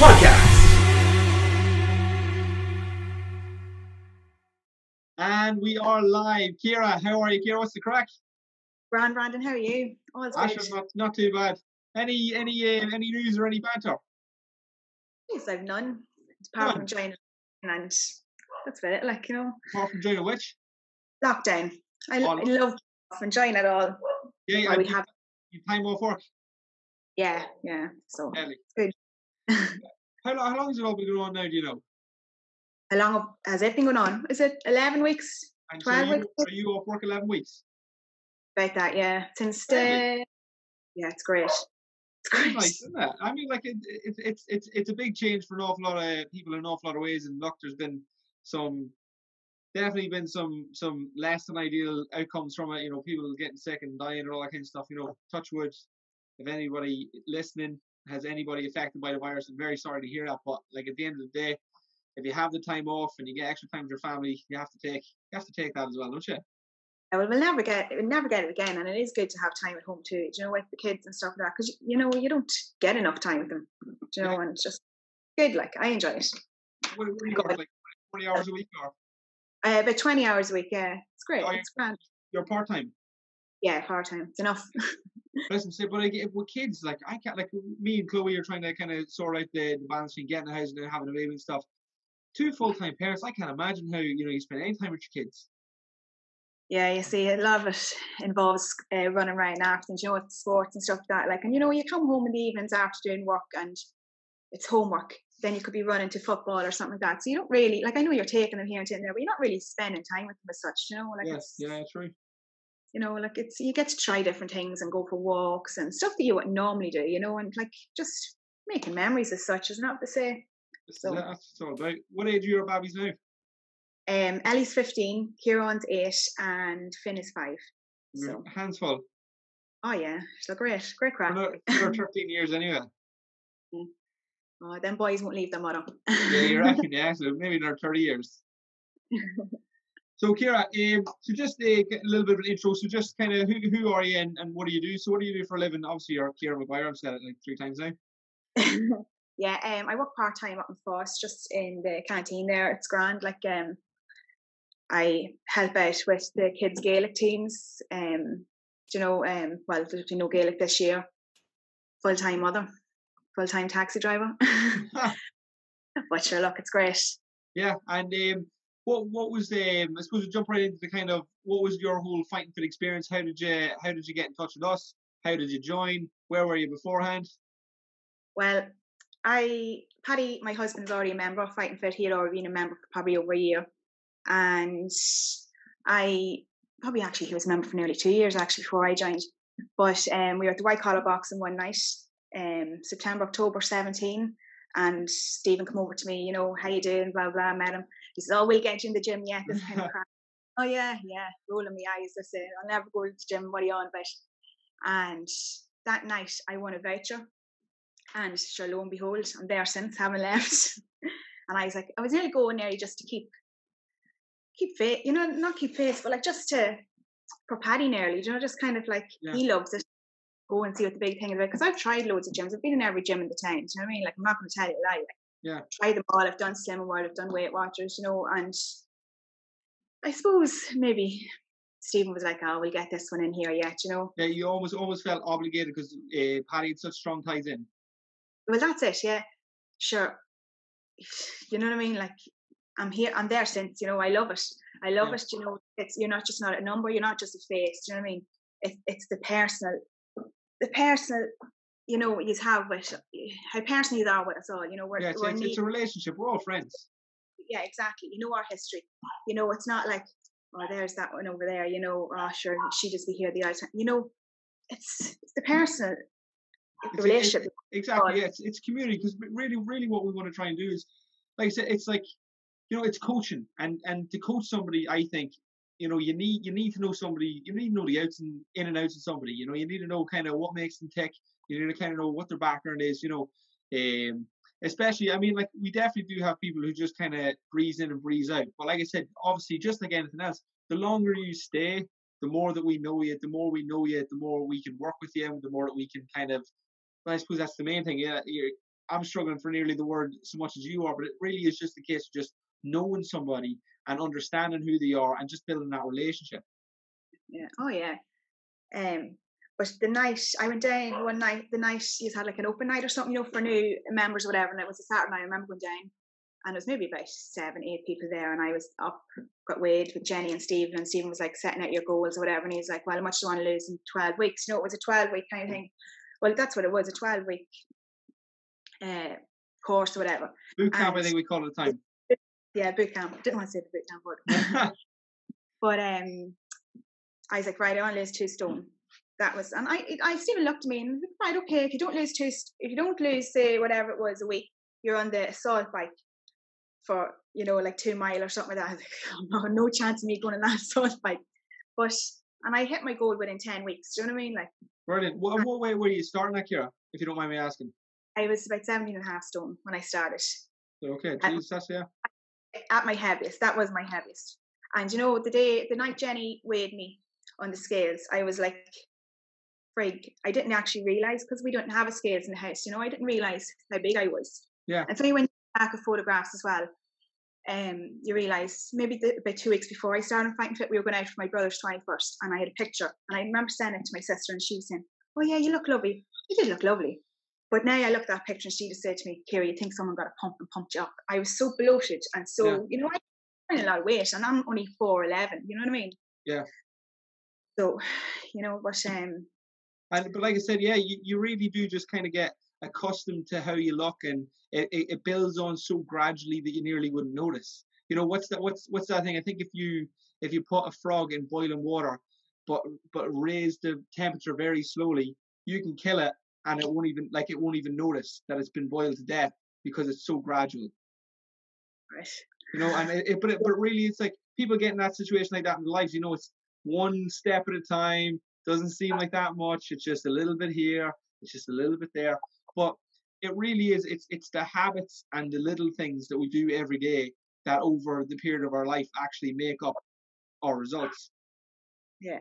Podcast. And we are live. Céire, how are you, Céire? What's the crack? Brand Brandon, how are you? Oh, it's Asher, good. not, not too bad. Any any uh, any news or any banter? Yes, I've none. Apart None. from China and that's about it. Like you know, Apart from Jada Witch? lockdown. I, Oh, I love off enjoying it all. Yeah, yeah. We you, have, you time off work. yeah, yeah. So Early. good. How, long- how long has it all been going on now, do you know? how long has it been going on? Is it eleven weeks? And so 12 you, weeks. are you off work 11 weeks? About that, yeah. Since the yeah, it's great. It's great. nice, isn't it? I mean, like, it, it, it's it's it's a big change for an awful lot of people in an awful lot of ways. And look, there's been some, definitely been some some less than ideal outcomes from it. You know, people getting sick and dying and all that kind of stuff. You know, touch wood. If anybody listening has anybody affected by the virus, I'm very sorry to hear that. But like at the end of the day, if you have the time off and you get extra time with your family, you have to take you have to take that as well, don't you? Yeah, well, we'll never get we'll never get it again, and it is good to have time at home too. Do you know, with the kids and stuff like that, because you know you don't get enough time with them. Do you know, Yeah. and it's just good. Like I enjoy it. What, what you Go work, ahead. like 20 hours a week or Uh, about twenty hours a week. Yeah, it's great. Oh, it's grand. you're part time? Yeah, part time. It's enough. Listen, say, but like, if with kids, like I can't, like me and Chloe are trying to kind of sort out the, the balance between getting a house and having a baby and stuff. Two full time parents, I can't imagine how you know you spend any time with your kids. yeah, you see, a lot of it involves uh, running around after, you know, with sports and stuff like that. Like, and you know, you come home in the evenings after doing work and it's homework. Then you could be running to football or something like that. So you don't really like. I know you're taking them here and there, but you're not really spending time with them as such. You know, like yeah, it's yeah, true. You know, like it's you get to try different things and go for walks and stuff that you wouldn't normally do. You know, and like just making memories as such, isn't that what they say? So- that's all about. What age are your babies now? Um, Ellie's fifteen, Kieran's eight, and Finn is five. So, hands full. oh yeah, she's great, great crack. Another 13 years anyway. Oh, them boys won't leave their mother. Yeah, you're right. Yeah, so maybe another 30 years. So, Céire, um, so just uh, get a little bit of an intro. So, just kind of who, who are you and, and what do you do? So, what do you do for a living? Obviously, you're Céire Maguire. I've said it like three times now. yeah, um, I work part time up in Foss, just in the canteen there. It's grand. Like, um, I help out with the kids' Gaelic teams. Um, do you know, um, well, there's been no Gaelic this year. Full time mother, full time taxi driver. but sure, look, it's great. Yeah, and um, what what was the? Um, I suppose we jump right into the kind of what was your whole fighting fit experience? How did you how did you get in touch with us? How did you join? Where were you beforehand? Well, I Paddy, my husband's already a member of Fighting Fit. He had already been a member for probably over a year, and I probably actually he was a member for nearly two years actually before I joined. But um, we were at the White Collar Boxing one night, um, September October seventeen, and Stephen come over to me. You know how you doing? Blah blah. Met him. He says, "Oh, we'll get you in the gym yet." This kind of crap. Oh yeah, yeah. Rolling my eyes. I said, "I'll never go to the gym. What are you on about?" And that night, I won a voucher and sure, lo and behold, I'm there since, haven't left. and I was like, I was nearly going there just to keep keep fit, you know, not keep face, but like just to for Paddy nearly, you know, just kind of like Yeah. he loves it. Go and see what the big thing is about. Because I've tried loads of gyms. I've been in every gym in the town. Do you know what I mean? Like I'm not going to tell you a lie. Like, Yeah. try them all. I've done Slim World. I've done Weight Watchers. You know, and I suppose maybe Stephen was like, "Oh, we'll get this one in here yet." You know, Yeah, you almost almost felt obligated because uh, Paddy had such strong ties in. well that's it yeah sure you know what i mean like i'm here i'm there since you know i love it i love Yeah. it you know it's you're not just not a number you're not just a face you know what i mean it, it's the personal the personal you know you have with how personal you are with us all you know we're, Yeah, it's, we're it's, it's a relationship. We're all friends. yeah, exactly. You know our history. You know, it's not like, oh, there's that one over there. You know, oh, sure, she just be here the other time. You know, it's it's the mm. personal the It's- it- relationship. exactly. Yeah, it's, it's community because really, really, what we want to try and do is, like I said, it's like, you know, it's coaching, and and to coach somebody, I think, you know, you need you need to know somebody, you need to know the outs and in and outs of somebody. You know, you need to know kind of what makes them tick. You need to kind of know what their background is. You know, um, especially, I mean, like we definitely do have people who just kind of breeze in and breeze out. But like I said, obviously, just like anything else, the longer you stay, the more that we know you, the more we know you, the more we can work with you, the more that we can kind of. I suppose that's the main thing. Yeah, I'm struggling for nearly the word so much as you are, but it really is just the case of just knowing somebody and understanding who they are and just building that relationship. Yeah. Oh yeah. Um, but the night I went down one night, the night you had like an open night or something, you know, for new members or whatever, and it was a Saturday night. I remember going down, and it was maybe about seven, eight people there, and I was up, got weighed with Jenny and Stephen, and Stephen was like setting out your goals or whatever, and he was like, "Well, how much do you want to lose in twelve weeks?" You know, it was a twelve week kind of thing. Well, that's what it was, a twelve week uh, course or whatever. Boot camp, I think we call it the time. Yeah, boot camp. Didn't want to say the boot camp word. But um, I was like, right, I want to lose two stone. That was, and I, I still looked at me and right, okay, if you don't lose two, if you don't lose, say, whatever it was a week, you're on the assault bike for, you know, like two mile or something like that. Like, oh, no, no chance of me going on that assault bike. But, and I hit my goal within 10 weeks. Do you know what I mean? Like, Brilliant. What, what way were you starting that, Céire? If you don't mind me asking. I was about 17 and a half stone when I started. Okay, geez, that's yeah. at my heaviest. That was my heaviest. And you know, the day, the night Jenny weighed me on the scales, I was like, frig, I didn't actually realize because we don't have a scales in the house. You know, I didn't realize how big I was. Yeah. And so when you back of photographs as well, um, you realize maybe the, about two weeks before I started fighting fit, we were going out for my brother's 21st, and I had a picture, and I remember sending it to my sister, and she was saying, "Oh yeah, you look lovely. You did look lovely." But now I look at that picture, and she just said to me, "Céire, you think someone got a pump and pumped you up?" I was so bloated, and so Yeah. you know, I gained a lot of weight, and I'm only four eleven. You know what I mean? Yeah. So, you know, but um, And but like I said, yeah, you, you really do just kind of get accustomed to how you look, and it, it, it builds on so gradually that you nearly wouldn't notice. You know, what's that? What's what's that thing? I think if you if you put a frog in boiling water, but but raise the temperature very slowly, you can kill it, and it won't even like it won't even notice that it's been boiled to death because it's so gradual. right. You know, and it, it but it, but really, it's like people get in that situation like that in their lives. You know, it's one step at a time. Doesn't seem like that much. It's just a little bit here. It's just a little bit there. But it really is. It's it's the habits and the little things that we do every day that over the period of our life actually make up our results. Yeah.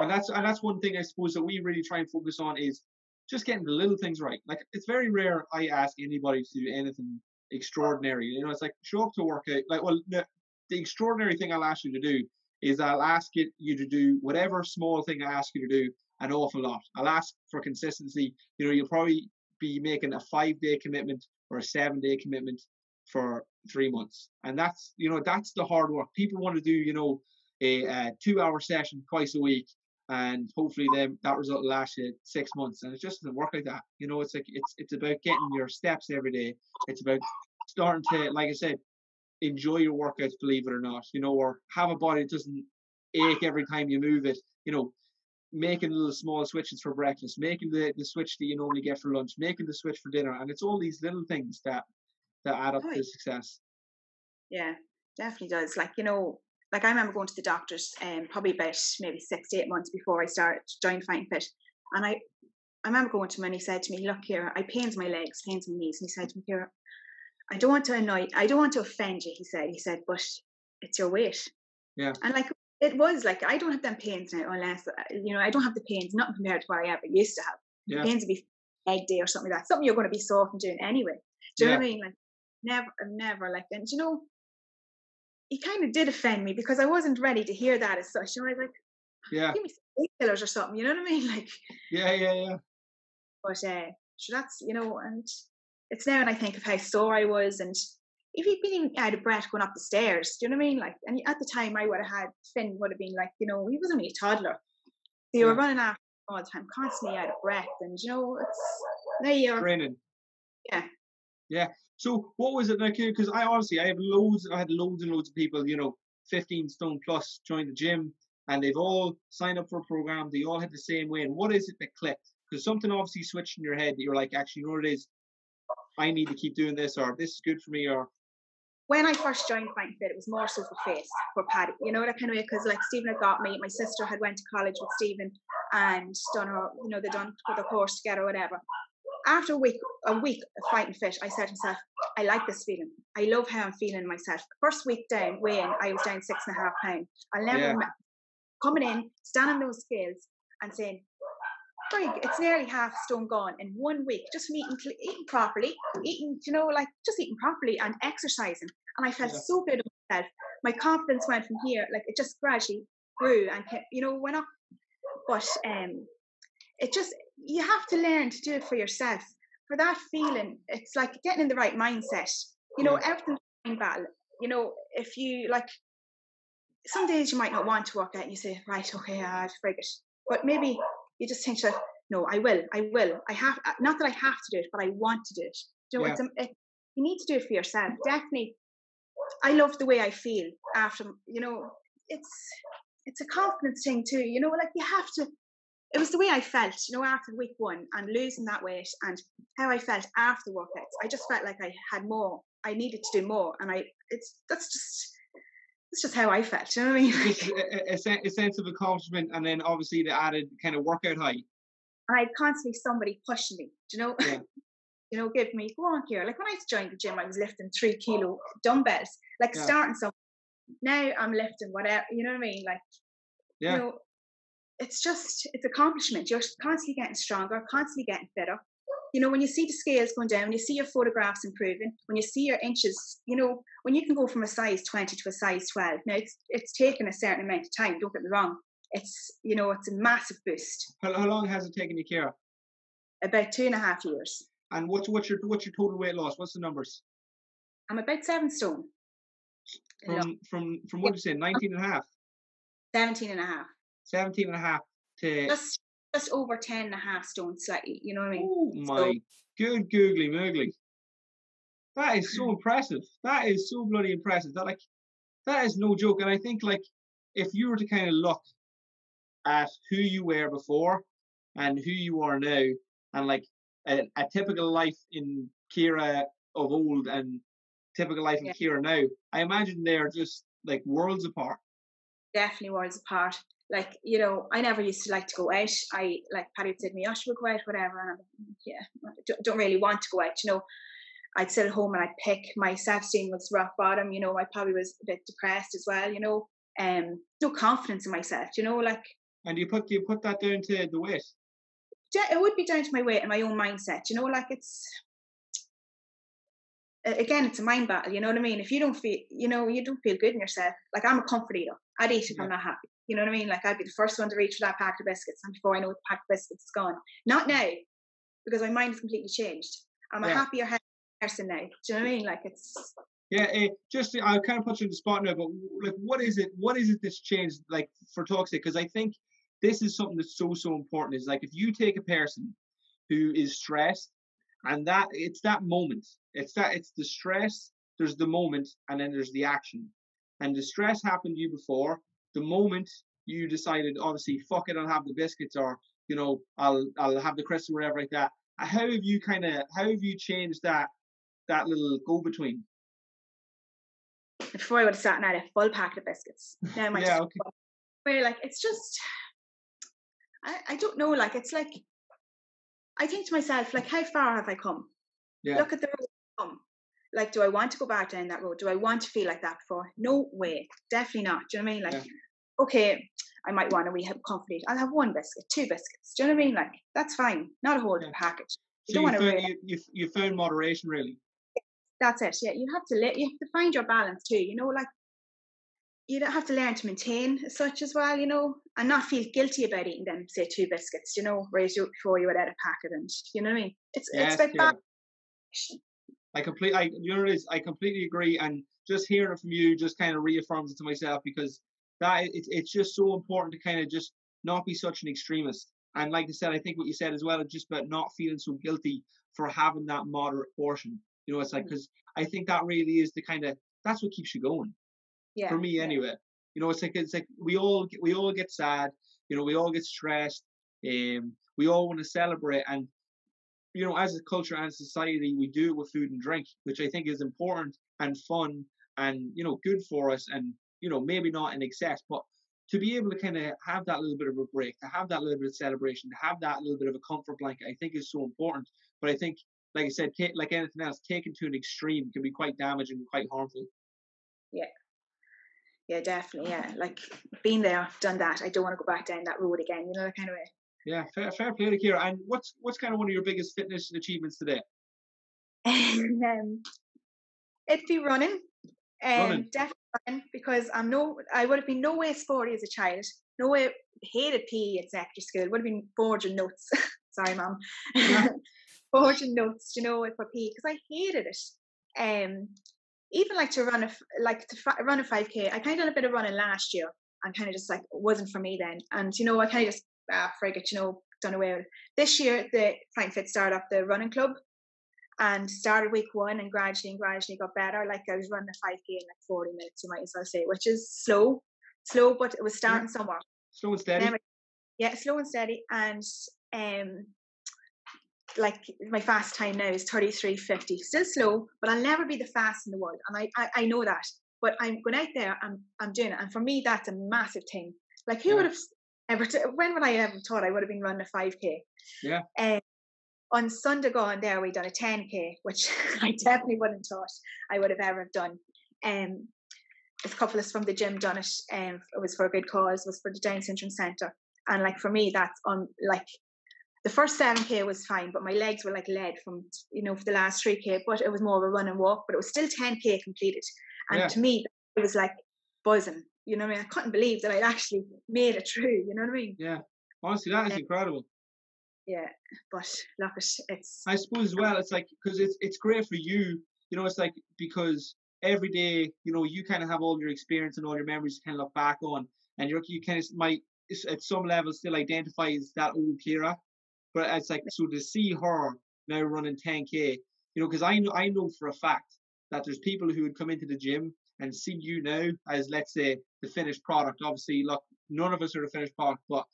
And that's and that's one thing I suppose that we really try and focus on is just getting the little things right. Like it's very rare I ask anybody to do anything extraordinary. You know, it's like show up to work out. Like, well, the, the extraordinary thing I'll ask you to do is I'll ask it, you to do whatever small thing I ask you to do an awful lot. I'll ask for consistency. You know, you'll probably be making a five day commitment or a seven day commitment for three months, and that's you know that's the hard work. People want to do you know a, a two hour session twice a week. And hopefully, then that result will last you six months, and it just doesn't work like that. You know, it's like it's it's about getting your steps every day. It's about starting to, like I said, enjoy your workouts, believe it or not, you know, or have a body that doesn't ache every time you move it, you know, making little small switches for breakfast, making the, the switch that you normally get for lunch, making the switch for dinner. And it's all these little things that that add up to success. Yeah, definitely does. Like, you know, like I remember going to the doctors um probably about maybe six to eight months before I started joined fighting fit. And I I remember going to him and he said to me, Look here, I pains my legs, pains my knees. And he said to me, Here, I don't want to annoy I don't want to offend you, he said. He said, But it's your weight. Yeah. And like it was like I don't have them pains now unless uh, you know, I don't have the pains, not compared to what I ever used to have. Yeah. Pains would be egg day or something like that. Something you're going to be sore from doing anyway. Do you know what I mean? Like never never like and you know he kind of did offend me because I wasn't ready to hear that as such. You know, I was like, Yeah, give me some painkillers or something. You know what I mean? Like, yeah, yeah, yeah. but uh, so that's you know, and it's now and I think of how sore I was, and if you'd been out of breath going up the stairs, do you know what I mean? Like, and at the time I would have had Finn would have been like, you know, he wasn't only a toddler, so you were running after all the time, constantly out of breath, and you know, it's now you're Training. Yeah. Yeah. So what was it like? Because I honestly, I have loads. I had loads and loads of people. You know, 15 stone plus join the gym, and they've all signed up for a program. They all had the same way. And what is it that clicked? Because something obviously switched in your head that you're like, actually, you know what it is? I need to keep doing this, or this is good for me, or when I first joined Fighting Fit, it was more so for face for Paddy. You know that kind of way because like Stephen had got me. My sister had went to college with Stephen and done her, you know, they done the course together, or whatever. After a week, a week of fighting fit, I said to myself, I like this feeling. I love how I'm feeling myself. First week down, weighing, I was down six and a half pounds. I'll never Yeah. remember coming in, standing those scales, and saying, Frig, it's nearly half stone gone in one week, just from eating, eating properly, eating, you know, like just eating properly and exercising. And I felt Yeah. so good about myself. My confidence went from here, like it just gradually grew and kept, you know, went up. But um, it just, you have to learn to do it for yourself. For that feeling, it's like getting in the right mindset. You know, everything's a mind battle. You know, if you like, some days you might not want to work out and you say, right, okay, I've frig it. But maybe you just think to no, I will, I will. I have, uh, not that I have to do it, but I want to do it. You know, Yeah. it's it, you need to do it for yourself. Definitely. I love the way I feel after, you know, it's, it's a confidence thing too. You know, like you have to, it was the way I felt, you know, after week one and losing that weight and how I felt after workouts. I just felt like I had more. I needed to do more, and I it's that's just that's just how I felt. You know what I mean? just a, a- a, sense of accomplishment, and then obviously the added kind of workout high. I had constantly somebody pushing me. Do you know? Yeah. you know, give me go on here. Like when I joined the gym, I was lifting three oh. kilo dumbbells, like Yeah. starting some. Now I'm lifting whatever. You know what I mean? Like Yeah. you know, it's just it's accomplishment. You're constantly getting stronger, constantly getting fitter. You know, when you see the scales going down, you see your photographs improving, when you see your inches, you know, when you can go from a size 20 to a size 12. Now it's it's taken a certain amount of time, don't get me wrong. It's you know, it's a massive boost. How, how long has it taken you, Céire? About two and a half years. And what's what's your what's your total weight loss? What's the numbers? I'm about seven stone. From from from what did you say, 19 and a half, 17 and a half. 17 and a half to Just just over 10 and a half stone slightly, you know what I mean? oh my good googly moogly. That is Mm. so impressive. That is so bloody impressive. That like that is no joke. And I think like if you were to kind of look at who you were before and who you are now, and like a, a typical life in Céire of old and typical life Yeah. of Céire now, I imagine they are just like worlds apart. definitely worlds apart. Like, you know, I never used to like to go out. I like Paddy would say to me, oh, should we go out, whatever. And I'm like, "Mm, yeah, I don't, don't really want to go out. You know, I'd sit at home and I'd pick. My self-esteem was rock bottom. You know, I probably was a bit depressed as well. You know, um, no confidence in myself. You know, like And you put you put that down to the weight. it would be down to my weight and my own mindset. You know, like it's again, it's a mind battle. You know what I mean? If you don't feel, you know, you don't feel good in yourself. Like I'm a comfort eater. I'd eat if Yeah. I'm not happy. You know what I mean? Like I'd be the first one to reach for that packet of biscuits, and before I know it, the packet of biscuits is gone. Not now, because my mind has completely changed. I'm a happier person now. Do you know what I mean? Like it's Yeah, eh, just I'll kind of put you in the spot now, but like, what is it? What is it that's changed, like for toxic. Because I think this is something that's so so important. Is like if you take a person who is stressed, and that it's that moment. It's that it's the stress. There's the moment, and then there's the action. And the stress happened to you before. The moment you decided, obviously, fuck it, I'll have the biscuits, or you know, I'll I'll have the crisps or whatever like that. How have you kind of how have you changed that that little go between? before I would have sat and had a full packet of biscuits. Now my Yeah, okay. where like it's just I, I don't know, like it's like I think to myself, like how far have I come? Yeah. Look at the road I've come. Like, do I want to go back down that road? Do I want to feel like that before? No way. Definitely not. Do you know what I mean? Like, Yeah. Okay, I might want a wee comfort eat. I'll have one biscuit, two biscuits. Do you know what I mean? Like, that's fine. Not a whole Yeah. packet. You So don't you want to found, you, you, you found moderation really. that's it. Yeah, you have to li- you have to find your balance too. You know, like you don't have to learn to maintain as such as well. You know, and not feel guilty about eating them. Say two biscuits. You know, whereas you before you would add a packet, and you know what I mean. It's Yes, it's about yeah. balance. I complete. I you know what it is. I completely agree, and just hearing it from you just kind of reaffirms it to myself because that it's it's just so important to kind of just not be such an extremist. And like I said, I think what you said as well is just about not feeling so guilty for having that moderate portion. You know, it's like because I think that really is the kind of that's what keeps you going. Yeah. for me yeah. anyway. You know, it's like it's like we all we all get sad. You know, we all get stressed. Um, we all want to celebrate, and you know, as a culture and society, we do it with food and drink, which I think is important and fun and you know good for us, and you know maybe not in excess, but to be able to kind of have that little bit of a break, to have that little bit of celebration, to have that little bit of a comfort blanket, I think is so important. But I think, like I said, like anything else, taken to an extreme can be quite damaging, and quite harmful. Yeah. Yeah, definitely. Yeah, like been there, done that. I don't want to go back down that road again. You know, that kind of way. Yeah, fair, fair play to Céire. And what's what's kind of one of your biggest fitness achievements today? um, it'd be running. Um, Running. definitely because I'm no, I would have been no way sporty as a child. No way hated PE at secondary school. Would have been forging notes. Sorry, mum. forging notes, you know, for PE because I hated it. Um, even like to run a like to run a 5k. I kind of did a bit of running last year and kind of just like it wasn't for me then. And you know, I kind of just ah, frig it, you know, done away with it. This year, the Fighting Fit started up the running club and started week one and gradually and gradually got better. Like I was running a 5k in like 40 minutes, you might as well say, which is slow, slow, but it was starting somewhere. Slow and steady. Yeah, slow and steady. And um, like my fast time now is 33.50. Still slow, but I'll never be the fastest in the world. And I, I, I know that. But I'm going out there, I'm, I'm doing it. And for me, that's a massive thing. Like, who Yeah. would have ever, t- when would I ever thought I would have been running a 5K? Yeah. Um, on Sunday gone there, we done a 10K, which I definitely wouldn't thought I would have ever done. Um, a couple of us from the gym done it. Um, it was for a good cause. It was for the Down Syndrome Centre. And like for me, that's on like the first 7k was fine, but my legs were like lead from you know for the last 3k. But it was more of a run and walk, but it was still 10k completed. And Yeah. to me, it was like buzzing. You know what I mean? I couldn't believe that I'd actually made it through. You know what I mean? Yeah. Honestly, that is Yeah. incredible. Yeah. But look, it's, I suppose as well, it's like because it's it's great for you. You know, it's like because every day, you know, you kind of have all your experience and all your memories to kind of look back on, and you're you kind of might at some level still identify as that old Céire, but it's like so to see her now running 10k, you know, because I know I know for a fact that there's people who would come into the gym and see you now as let's say the finished product. Obviously, look, none of us are the finished product, but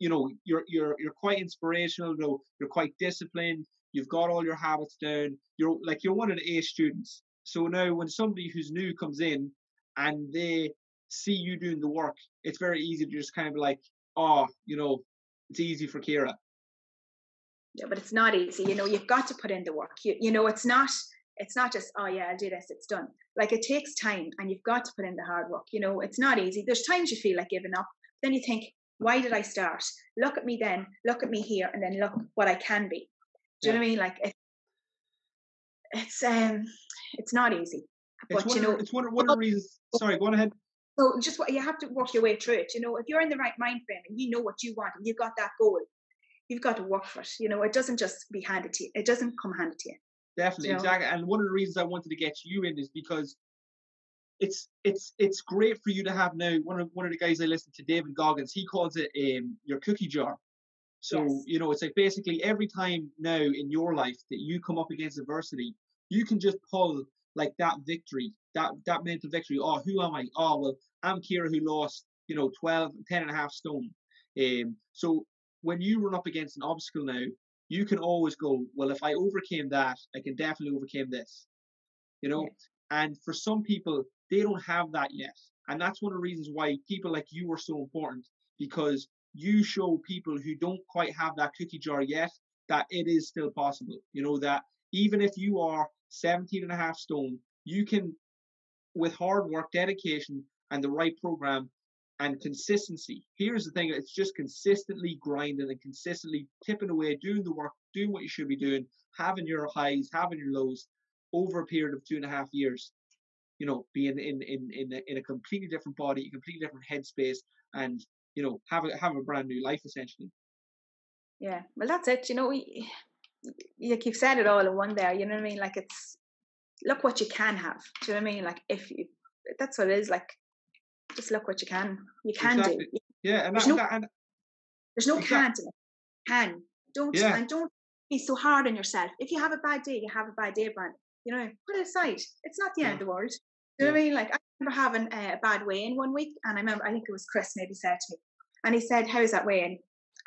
you know, you're you're you're quite inspirational. Know, you're quite disciplined. You've got all your habits down. You're like you're one of the A students. So now, when somebody who's new comes in and they see you doing the work, it's very easy to just kind of like, oh, you know, it's easy for Céire. yeah, but it's not easy. You know, you've got to put in the work. You, you know, it's not it's not just oh yeah, I'll do this, it's done. Like it takes time, and you've got to put in the hard work. You know, it's not easy. There's times you feel like giving up. Then you think, why did I start? Look at me then. Look at me here, and then look what I can be. Do you know what I mean? Like it, it's um, it's not easy. It's But you know, it's one, of- one of the reasons. Sorry, go on ahead. so just what you have to work your way through it. You know, if you're in the right mind frame and you know what you want and you've got that goal, you've got to work for it. You know, it doesn't just be handed to you. It doesn't come handed to you. Definitely, know? exactly. And one of the reasons I wanted to get you in is because it's it's it's great for you to have now. One of one of the guys I listen to, David Goggins, he calls it um, your cookie jar. So Yes. you know, it's like basically every time now in your life that you come up against adversity, you can just pull like that victory, that that mental victory. Oh, who am I? Oh, well, I'm Céire who lost, you know, 12, 10 and a half stone. Um, so when you run up against an obstacle now, you can always go, well, if I overcame that, I can definitely overcome this. You know? And for some people, they don't have that yet. And that's one of the reasons why people like you are so important because you show people who don't quite have that cookie jar yet that it is still possible. You know, that even if you are 17 and a half stone, you can, with hard work, dedication, and the right program, and consistency. Here's the thing: it's just consistently grinding and consistently tipping away, doing the work, doing what you should be doing, having your highs, having your lows, over a period of two and a half years. You know, being in in in a, in a completely different body, a completely different headspace, and you know, have a have a brand new life essentially. Yeah. Well, that's it. You know, we, like you've said it all in one there. You know what I mean? Like it's look what you can have. Do you know what I mean? Like if you, that's what it is. Like just look what you can. You can Exactly. do. Yeah, and There's that, no- that and There's no Exactly. can't in. Can. Don't Yeah. and don't be so hard on yourself. If you have a bad day, you have a bad day, Brand. You know, put it aside. It's not the end of the world. Do you know what I mean? Like I remember having a bad weigh in one week, and I remember I think it was Chris maybe said to me, and he said, "How's that weigh in?"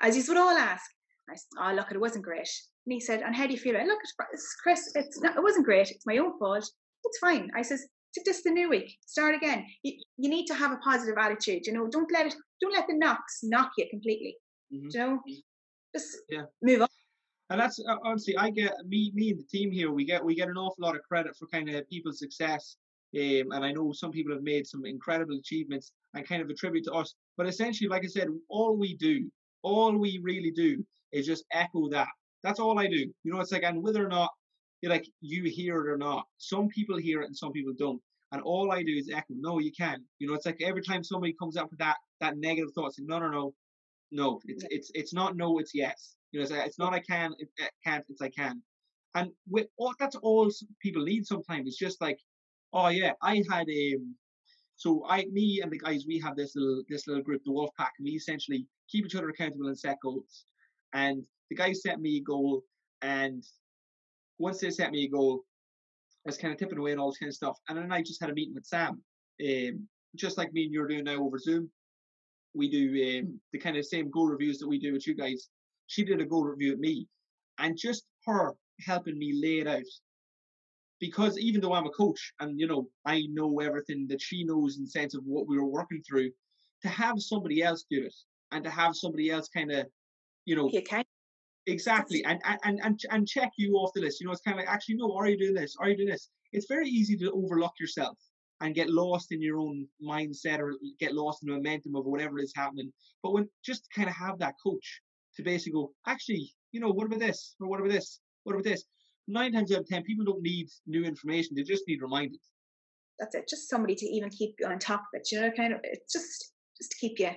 as you would all ask. I said, oh, look, it wasn't great. And he said, and how do you feel? I look, it's Chris, it's not, it wasn't great. It's my own fault. It's fine. I says, this is the new week. Start again. You, you need to have a positive attitude. You know, don't let it, don't let the knocks knock you completely. Mhm. You know, just Yeah. move on. And that's uh, honestly, I get me, me and the team here. We get we get an awful lot of credit for kind of people's success. Um, and I know some people have made some incredible achievements and kind of attribute to us. But essentially, like I said, all we do, all we really do, is just echo that. That's all I do. You know, it's like, and whether or not you like you hear it or not, some people hear it and some people don't. And all I do is echo. No, you can. You know, it's like every time somebody comes up with that that negative thought, like, no, no, no, no. It's it's it's not no. It's yes. You know, it's, it's not I can, it, I can't. It's I can. And with all, that's all people need sometimes. It's just like, oh yeah, I had um, so I, me and the guys, we have this little this little group, the Wolf Pack, and we essentially keep each other accountable and set goals. And the guys set me a goal, and once they set me a goal, I was kind of tipping away and all this kind of stuff. And then I just had a meeting with Sam, um, just like me and you're doing now over Zoom. We do um, the kind of same goal reviews that we do with you guys. She did a goal review with me, and just her helping me lay it out because even though I'm a coach and you know I know everything that she knows in the sense of what we were working through, to have somebody else do it and to have somebody else kind of, you know, exactly and and and and and check you off the list. You know, it's kind of like actually no, are you doing this? Are you doing this? It's very easy to overlook yourself and get lost in your own mindset or get lost in the momentum of whatever is happening. But when just kind of have that coach to basically go, actually, you know, what about this? Or what about this? What about this? Nine times out of ten, people don't need new information; they just need reminded. That's it. Just somebody to even keep you on top of it. You know, kind of. It's just just to keep you,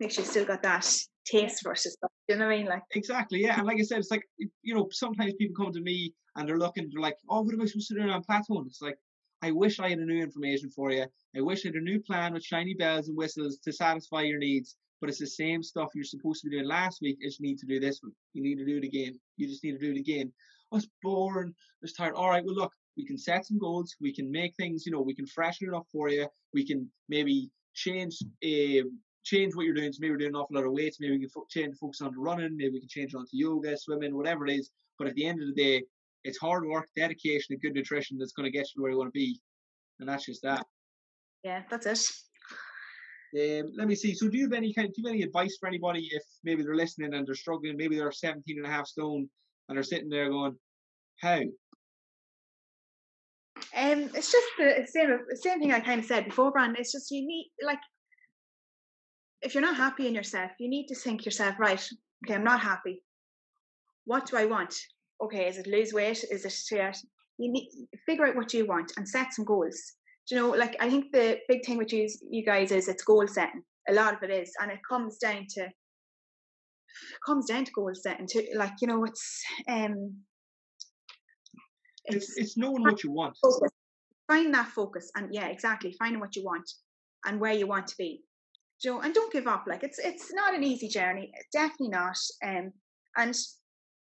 make sure you still got that taste for it. You know what I mean? Like, Exactly, yeah. And like I said, it's like you know, sometimes people come to me and they're looking, they're like, "Oh, what am I supposed to do on platform?" It's like, I wish I had a new information for you. I wish I had a new plan with shiny bells and whistles to satisfy your needs. But it's the same stuff you're supposed to be doing last week. Is you need to do this week. You need to do it again. You just need to do it again. It's boring. It's tired. All right. Well, look, we can set some goals. We can make things. You know, we can freshen it up for you. We can maybe change. Uh, change what you're doing. So maybe we're doing an awful lot of weights. Maybe we can fo- change focus on the running. Maybe we can change it onto yoga, swimming, whatever it is. But at the end of the day, it's hard work, dedication, and good nutrition that's going to get you where you want to be. And that's just that. yeah, that's it. Um, let me see. So, do you have any kind? Do you have any advice for anybody if maybe they're listening and they're struggling? Maybe they're 17 and a half stone and they're sitting there going, "How?" Um, it's just the same same thing I kind of said before, Brand. It's just you need like if you're not happy in yourself, you need to think yourself, right, okay, I'm not happy. What do I want? Okay, is it lose weight? Is it to you need figure out what you want and set some goals. Do you know, like I think the big thing with you you guys is it's goal setting. A lot of it is, and it comes down to comes down to goal setting. To like you know, it's um, It's it's knowing what you want. focus. Find that focus, and yeah, exactly. Finding what you want and where you want to be. Do you know, and don't give up. Like it's it's not an easy journey. Definitely not. Um, and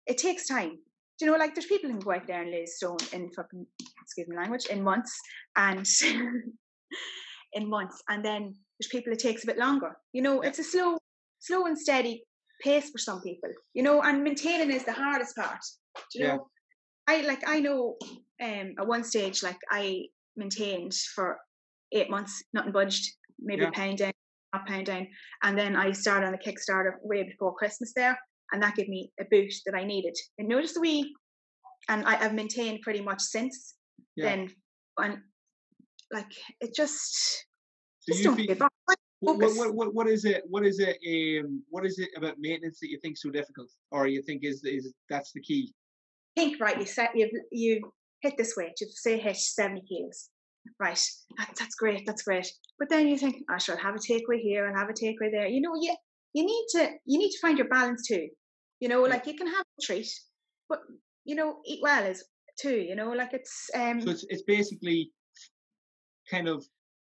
it takes time. Do you know, like there's people who can go out there and lose stone in fucking excuse me language in months, and in months, and then there's people it takes a bit longer. You know, it's a slow, slow and steady pace for some people. You know, and maintaining is the hardest part. Do you Yeah. know? I like I know um at one stage like I maintained for eight months, nothing budged, maybe Yeah. a pound down, a pound down. And then I started on the Kickstarter way before Christmas there, and that gave me a boost that I needed. And notice the wee and I, I've maintained pretty much since Yeah. then and like it just So just don't give up. What, what, what, what is it? What is it? Um, what is it about maintenance that you think so difficult, or you think is is that's the key? I think right you set you've you hit this weight you've say hit 70 kilos right that, that's great that's great but then you think i should have a takeaway here and have a takeaway there you know you you need to you need to find your balance too you know like you can have a treat but you know eat well is too you know like it's um So it's it's basically kind of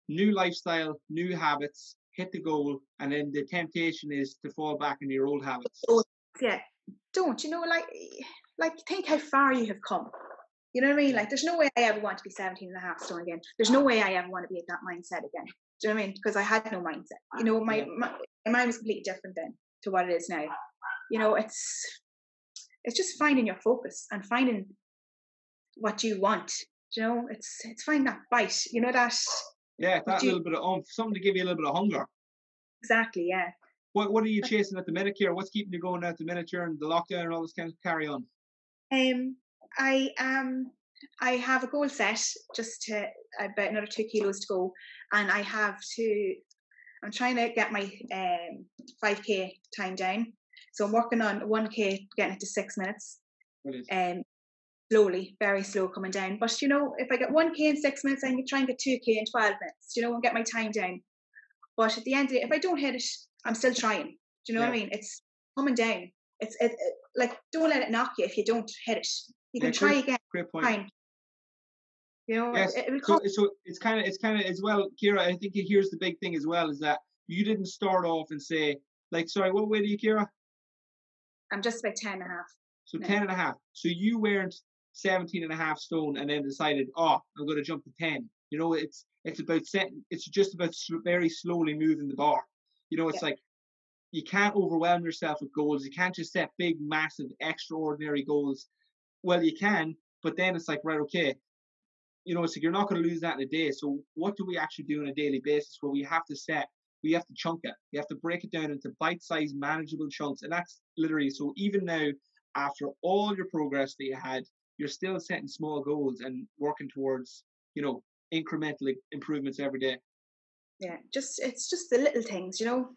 new lifestyle, new habits, hit the goal, and then the temptation is to fall back into your old habits. don't- yeah. Don't you know like like think how far you have come. You know what i mean? Like there's no way i ever want to be 17 and a half stone again. There's no way i ever want to be at that mindset again. Do you know what i mean? Because i had no mindset. You know my, my my mind was completely different then to what it is now. You know, it's it's just finding your focus and finding what you want. You know, it's it's finding that bite. You know that Yeah, that you- little bit of oomph, something to give you a little bit of hunger. exactly. Yeah. What what are you chasing at the minute, Céire? What's keeping you going at the minute during the lockdown and all this kind of carry on? Um, I um, I have a goal set just to about another two kilos to go, and I have to. I'm trying to get my um 5k time down, so I'm working on 1k, getting it to six minutes. Brilliant. Um, slowly, very slow coming down. But you know, if I get 1k in six minutes, I can try and get 2k in 12 minutes. You know, and get my time down. But at the end of it, if I don't hit it, I'm still trying. Do you know what I mean? It's coming down. It's it, it like don't let it knock you if you don't hit it. You can Yeah, try great- again. Great point. Fine. You know, Yes. it, it So, so it's kind of it's kind of as well, Céire. I think here's the big thing as well is that you didn't start off and say like, sorry, what weight are you, Céire? I'm just about 10 and a half. So No. 10 and a half. So you weren't 17 and a half stone and then decided, oh, I'm going to jump to 10. You know, it's it's about setting, it's just about very slowly moving the bar. You know, it's Yeah. like you can't overwhelm yourself with goals. You can't just set big, massive, extraordinary goals. Well, you can, but then it's like, right, okay, you know, it's like you're not going to lose that in a day. So what do we actually do on a daily basis? where we have to set, we have to chunk it. You have to break it down into bite-sized, manageable chunks, and that's literally so. Even now, after all your progress that you had, you're still setting small goals and working towards, you know, incremental improvements every day. Yeah, just it's just the little things, you know.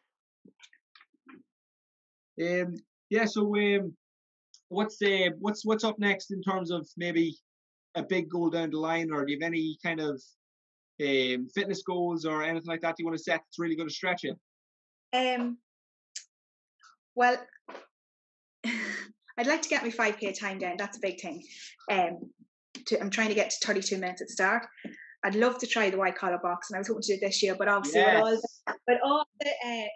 Um, yeah. So, um, what's uh, what's what's up next in terms of maybe a big goal down the line, or do you have any kind of um, fitness goals or anything like that you want to set that's really going to stretch you? Um, well, I'd like to get my 5k time down. That's a big thing. Um, to, I'm trying to get to 32 minutes at the start. I'd love to try the white collar box, and I was hoping to do it this year, but obviously with all the, Yes. but all the uh,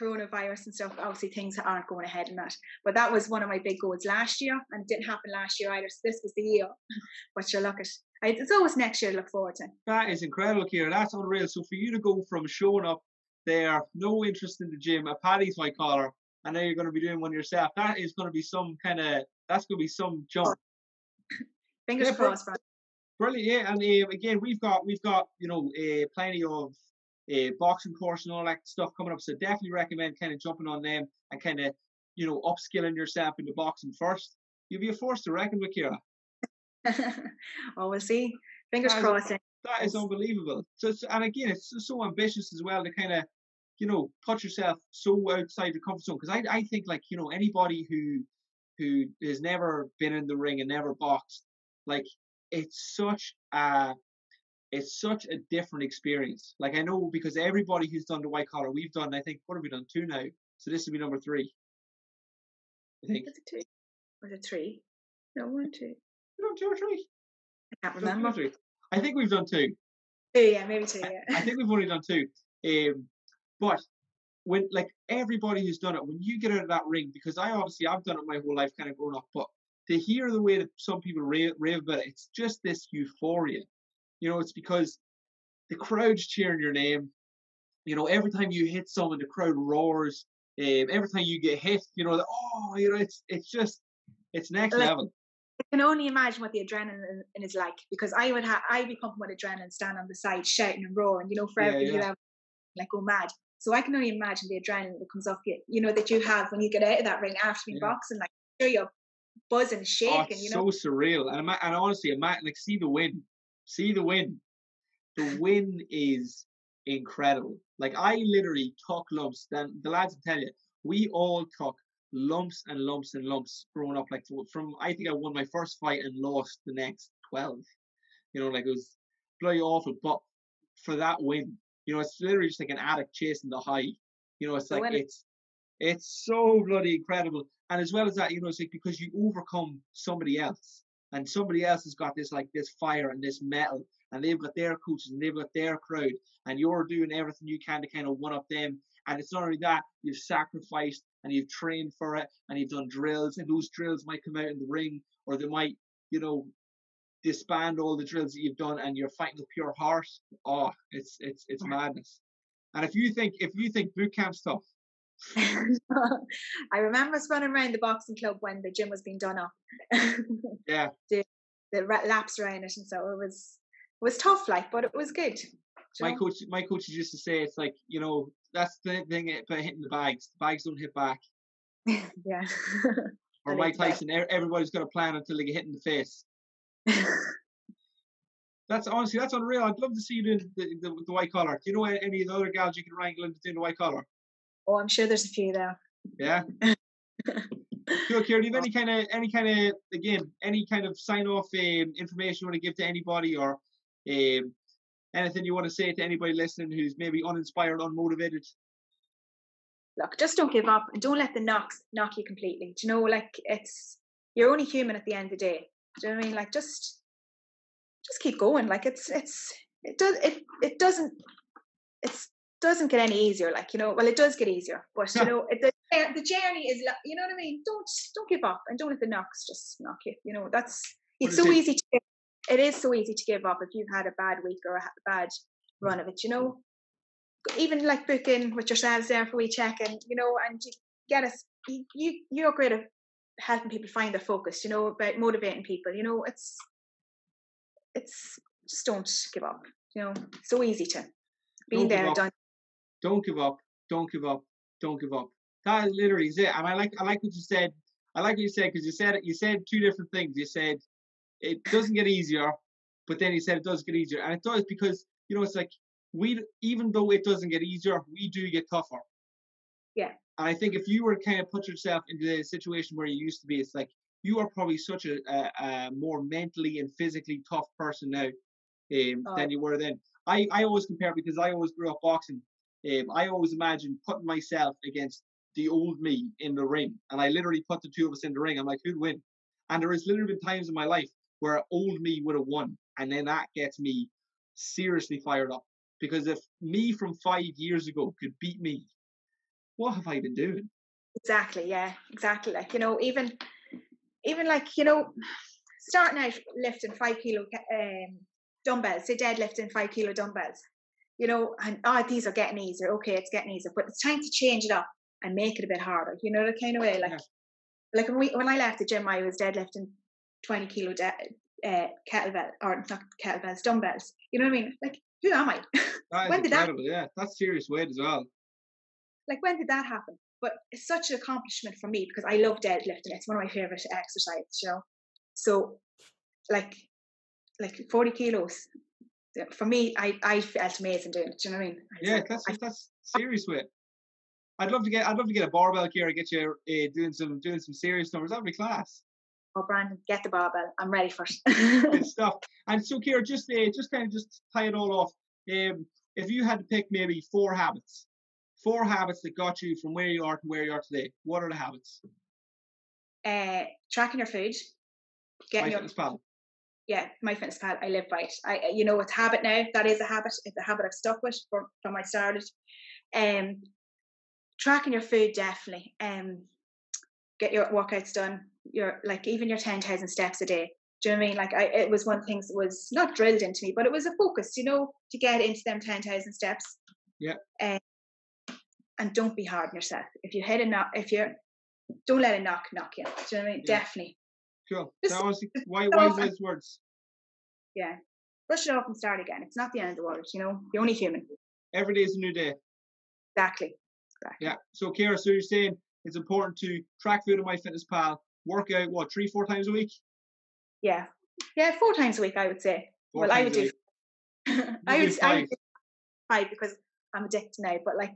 coronavirus and stuff, obviously things aren't going ahead in that. But that was one of my big goals last year, and it didn't happen last year either. So this was the year. but you're look at I, it's always next year to look forward to. That is incredible, Céire. That's unreal. So for you to go from showing up there, no interest in the gym, a Paddy's white collar, and know you're going to be doing one yourself. That is going to be some kind of. That's going to be some jump. Fingers Yeah, crossed, Brian. Brilliant, yeah. And uh, again, we've got we've got you know uh, plenty of uh, boxing course and all that stuff coming up. So definitely recommend kind of jumping on them and kind of you know upskilling yourself into boxing first. You'll be a force to reckon with, Céire. oh, we'll see. Fingers Guys, crossed. eh? That is unbelievable. So, and again, it's so ambitious as well to kind of, you know, put yourself so outside your comfort zone. Because I, I think like you know anybody who, who has never been in the ring and never boxed, like it's such a, it's such a different experience. Like I know because everybody who's done the white collar, we've done. I think what have we done two now? So this will be number three. I think Was it two? Was it three? No, one, two. we done two or three. I can't remember. I think we've done two. Two, yeah, maybe two, Yeah. I yeah. think we've only done two. Um, but when like everybody who's done it, when you get out of that ring, because I obviously I've done it my whole life, kind of growing up, but to hear the way that some people rave, rave about it, it's just this euphoria. You know, it's because the crowd's cheering your name. You know, every time you hit someone, the crowd roars. Um, every time you get hit, you know, the, oh, you know, it's it's just it's next Like- level. I can only imagine what the adrenaline is like because I would have I'd be pumping with adrenaline, stand on the side, shouting and roaring, you know, for Yeah, yeah. have like go mad. So I can only imagine the adrenaline that comes off you, you know, that you have when you get out of that ring after being Yeah. boxing, like sure you're buzzing, Oh, shaking, it's you know. so surreal. And, and honestly, ima- like see the win, see the win. The win is incredible. Like I literally took lumps. Then the lads will tell you, we all took lumps and lumps and lumps growing up. Like from I think I won my first fight and lost the next twelve. You know, like it was bloody awful. But for that win, you know, it's literally just like an addict chasing the high. You know, it's like it's it's so bloody incredible. And as well as that, you know, it's like because you overcome somebody else, and somebody else has got this like this fire and this metal, and they've got their coaches and they've got their crowd, and you're doing everything you can to kind of one up them. And it's not only that, you've sacrificed and you've trained for it, and you've done drills, and those drills might come out in the ring, or they might, you know, disband all the drills that you've done, and you're fighting with pure heart. Oh, it's it's it's madness. And if you think if you think boot camp's tough, I remember us running around the boxing club when the gym was being done up. Yeah. the, the laps around it, and so it was it was tough, like, but it was good. My know? coach, my coach used to say, it's like you know, that's the thing about hitting the bags. The bags don't hit back. yeah. Or Mike. Tyson, everybody's got a plan until they get hit in the face. That's honestly, that's unreal. I'd love to see you doing the, the, the white collar. Do you know any of the other gals you can wrangle into doing the white collar? oh, I'm sure there's a few there. Yeah. Cool, Kieran. Do you have any kind of any kind of again any kind of sign off um, information you want to give to anybody or um, anything you want to say to anybody listening who's maybe uninspired, unmotivated? Look, just don't give up and don't let the knocks knock you completely. Do you know, like it's you're only human at the end of the day. Do you know what I mean? Like just just keep going. Like it's it's it does it it doesn't it's doesn't get any easier. Like you know, well, it does get easier, but you know, it, the the journey is you know what I mean. Don't don't give up and don't let the knocks just knock you. You know, that's it's so it? easy to. It is so easy to give up if you've had a bad week or a bad run of it. You know, even like booking with yourselves there for we check and you know, and you get us. You you- you're great at helping people find their focus. You know, about motivating people. You know, it's it's just don't give up. You know, so easy to Don't there, done. Don't give up. Don't give up. Don't give up. That literally is it. And I like I like what you said. I like what you said because you said it. You said two different things. You said it doesn't get easier, but then you said it does get easier, and it does because you know it's like we even though it doesn't get easier, we do get tougher. Yeah. And I think if you were kind of put yourself into the situation where you used to be, it's like you are probably such a, a, a more mentally and physically tough person now um, Oh. than you were then. I, I always compare because I always grew up boxing. Um, I always imagine putting myself against the old me in the ring, and I literally put the two of us in the ring. I'm like, who'd win? And there has literally been times in my life where old me would have won, and then that gets me seriously fired up. Because if me from five years ago could beat me, what have I been doing? Exactly, yeah, exactly. Like you know, even even like you know, starting out lifting five kilo um, dumbbells, say deadlifting five kilo dumbbells. You know, and oh, these are getting easier. Okay, it's getting easier, but it's time to change it up and make it a bit harder. You know, the kind of way. Like, Yeah. like when we when I left the gym, I was deadlifting twenty kilo de- uh, kettlebell or not kettlebells, dumbbells. You know what I mean? Like, who am I? When did that- Yeah, that's serious weight as well. Like when did that happen but it's such an accomplishment for me because i love deadlifting it's one of my favorite exercises you know so like like 40 kilos for me i i felt amazing doing it do you know what i mean It's Yeah, like, that's I- that's serious weight. I'd love to get I'd love to get a barbell here and get you uh, doing some doing some serious numbers. That'd be class. oh brandon get the barbell i'm ready for it. Good stuff. And so, Céire, just uh, just kind of just tie it all off. Um, if you had to pick maybe four habits, four habits that got you from where you are to where you are today, what are the habits? uh tracking your food My getting your fitness pal. yeah, MyFitnessPal, I live by it. I, you know, it's habit now. That is a habit. It's a habit I've stuck with from, from I started. Um, tracking your food definitely. Um, get your workouts done. Your like even your ten thousand steps a day. Do you know what I mean? Like I, it was one thing that was not drilled into me, but it was a focus. You know, to get into them ten thousand steps. Yeah. Um, and don't be hard on yourself. If you hit a knock, if you're, don't let a knock knock you. Do you know what I mean? Yeah. Definitely. Cool. Just- That was why why those words? Yeah. Brush it off and start again. It's not the end of the world. You know, you're only human. Every day is a new day. Exactly. Exactly. Yeah. So, Céire, so you're saying it's important to track food on MyFitnessPal, work out what three four times a week. Yeah. Yeah, four times a week, I would say. Four well, I would do. I would, I would do five because I'm addicted now. But like,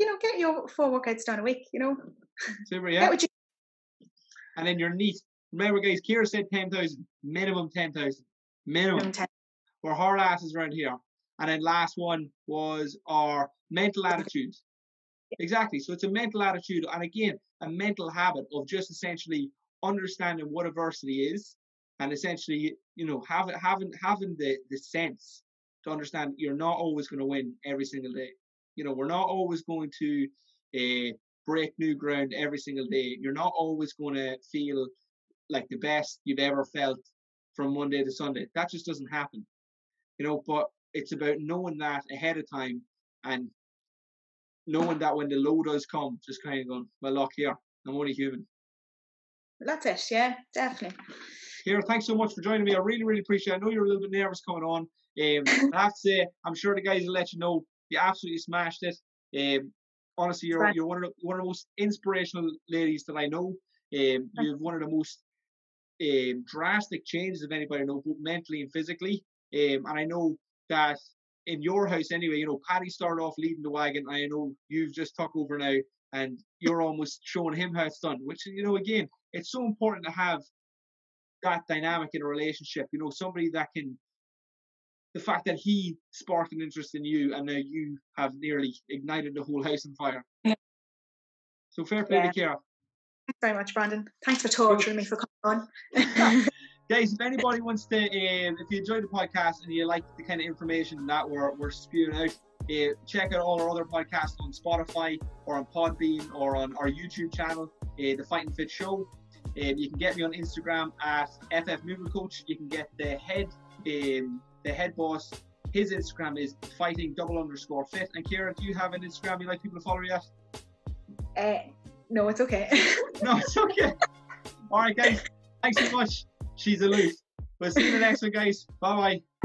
you know, get your four workouts done a week. You know, Super, yeah. you And then you're neat. Remember, guys, Céire said ten thousand, minimum ten thousand, minimum. intend. We're hard asses around here. And then last one was our mental attitude. Exactly. So it's a mental attitude, and again, a mental habit of just essentially understanding what adversity is, and essentially, you know, having having having the the sense to understand you're not always going to win every single day. You know, we're not always going to uh, break new ground every single day. You're not always going to feel like the best you've ever felt from Monday to Sunday. That just doesn't happen. You know, but it's about knowing that ahead of time and knowing that when the low does come, just kind of going, well, look here, I'm only human. That's it. Yeah, definitely. Here, thanks so much for joining me. I really, really appreciate. it. I know you're a little bit nervous coming on. Um, I have to say, I'm sure the guys will let you know you absolutely smashed it. Um, honestly, you're Right. you're one of the one of the most inspirational ladies that I know. Um, you've one of the most um, drastic changes of anybody I know, both mentally and physically. Um, and I know that in your house anyway, you know, Paddy started off leading the wagon. I know you've just took over now, and you're almost showing him how it's done. Which you know, again, it's so important to have that dynamic in a relationship. You know, somebody that can. The fact that he sparked an interest in you, and now you have nearly ignited the whole house on fire. Yeah. So fair play Yeah. to Céire. Thanks very much, Brandon. Thanks for torturing me for coming on. guys, if anybody wants to, um, if you enjoyed the podcast and you like the kind of information that we're, we're spewing out, uh, check out all our other podcasts on Spotify or on Podbean or on our YouTube channel, uh, The Fighting Fit Show. Um, you can get me on Instagram at FF Movement Coach. You can get the head, um, the head boss. His Instagram is fighting double underscore fit. And Céire, do you have an Instagram you like people to follow you at? uh, no, it's okay. No, it's okay. All right, guys. Thanks so much. She's aloof. We'll see you in the next one, guys. Bye bye.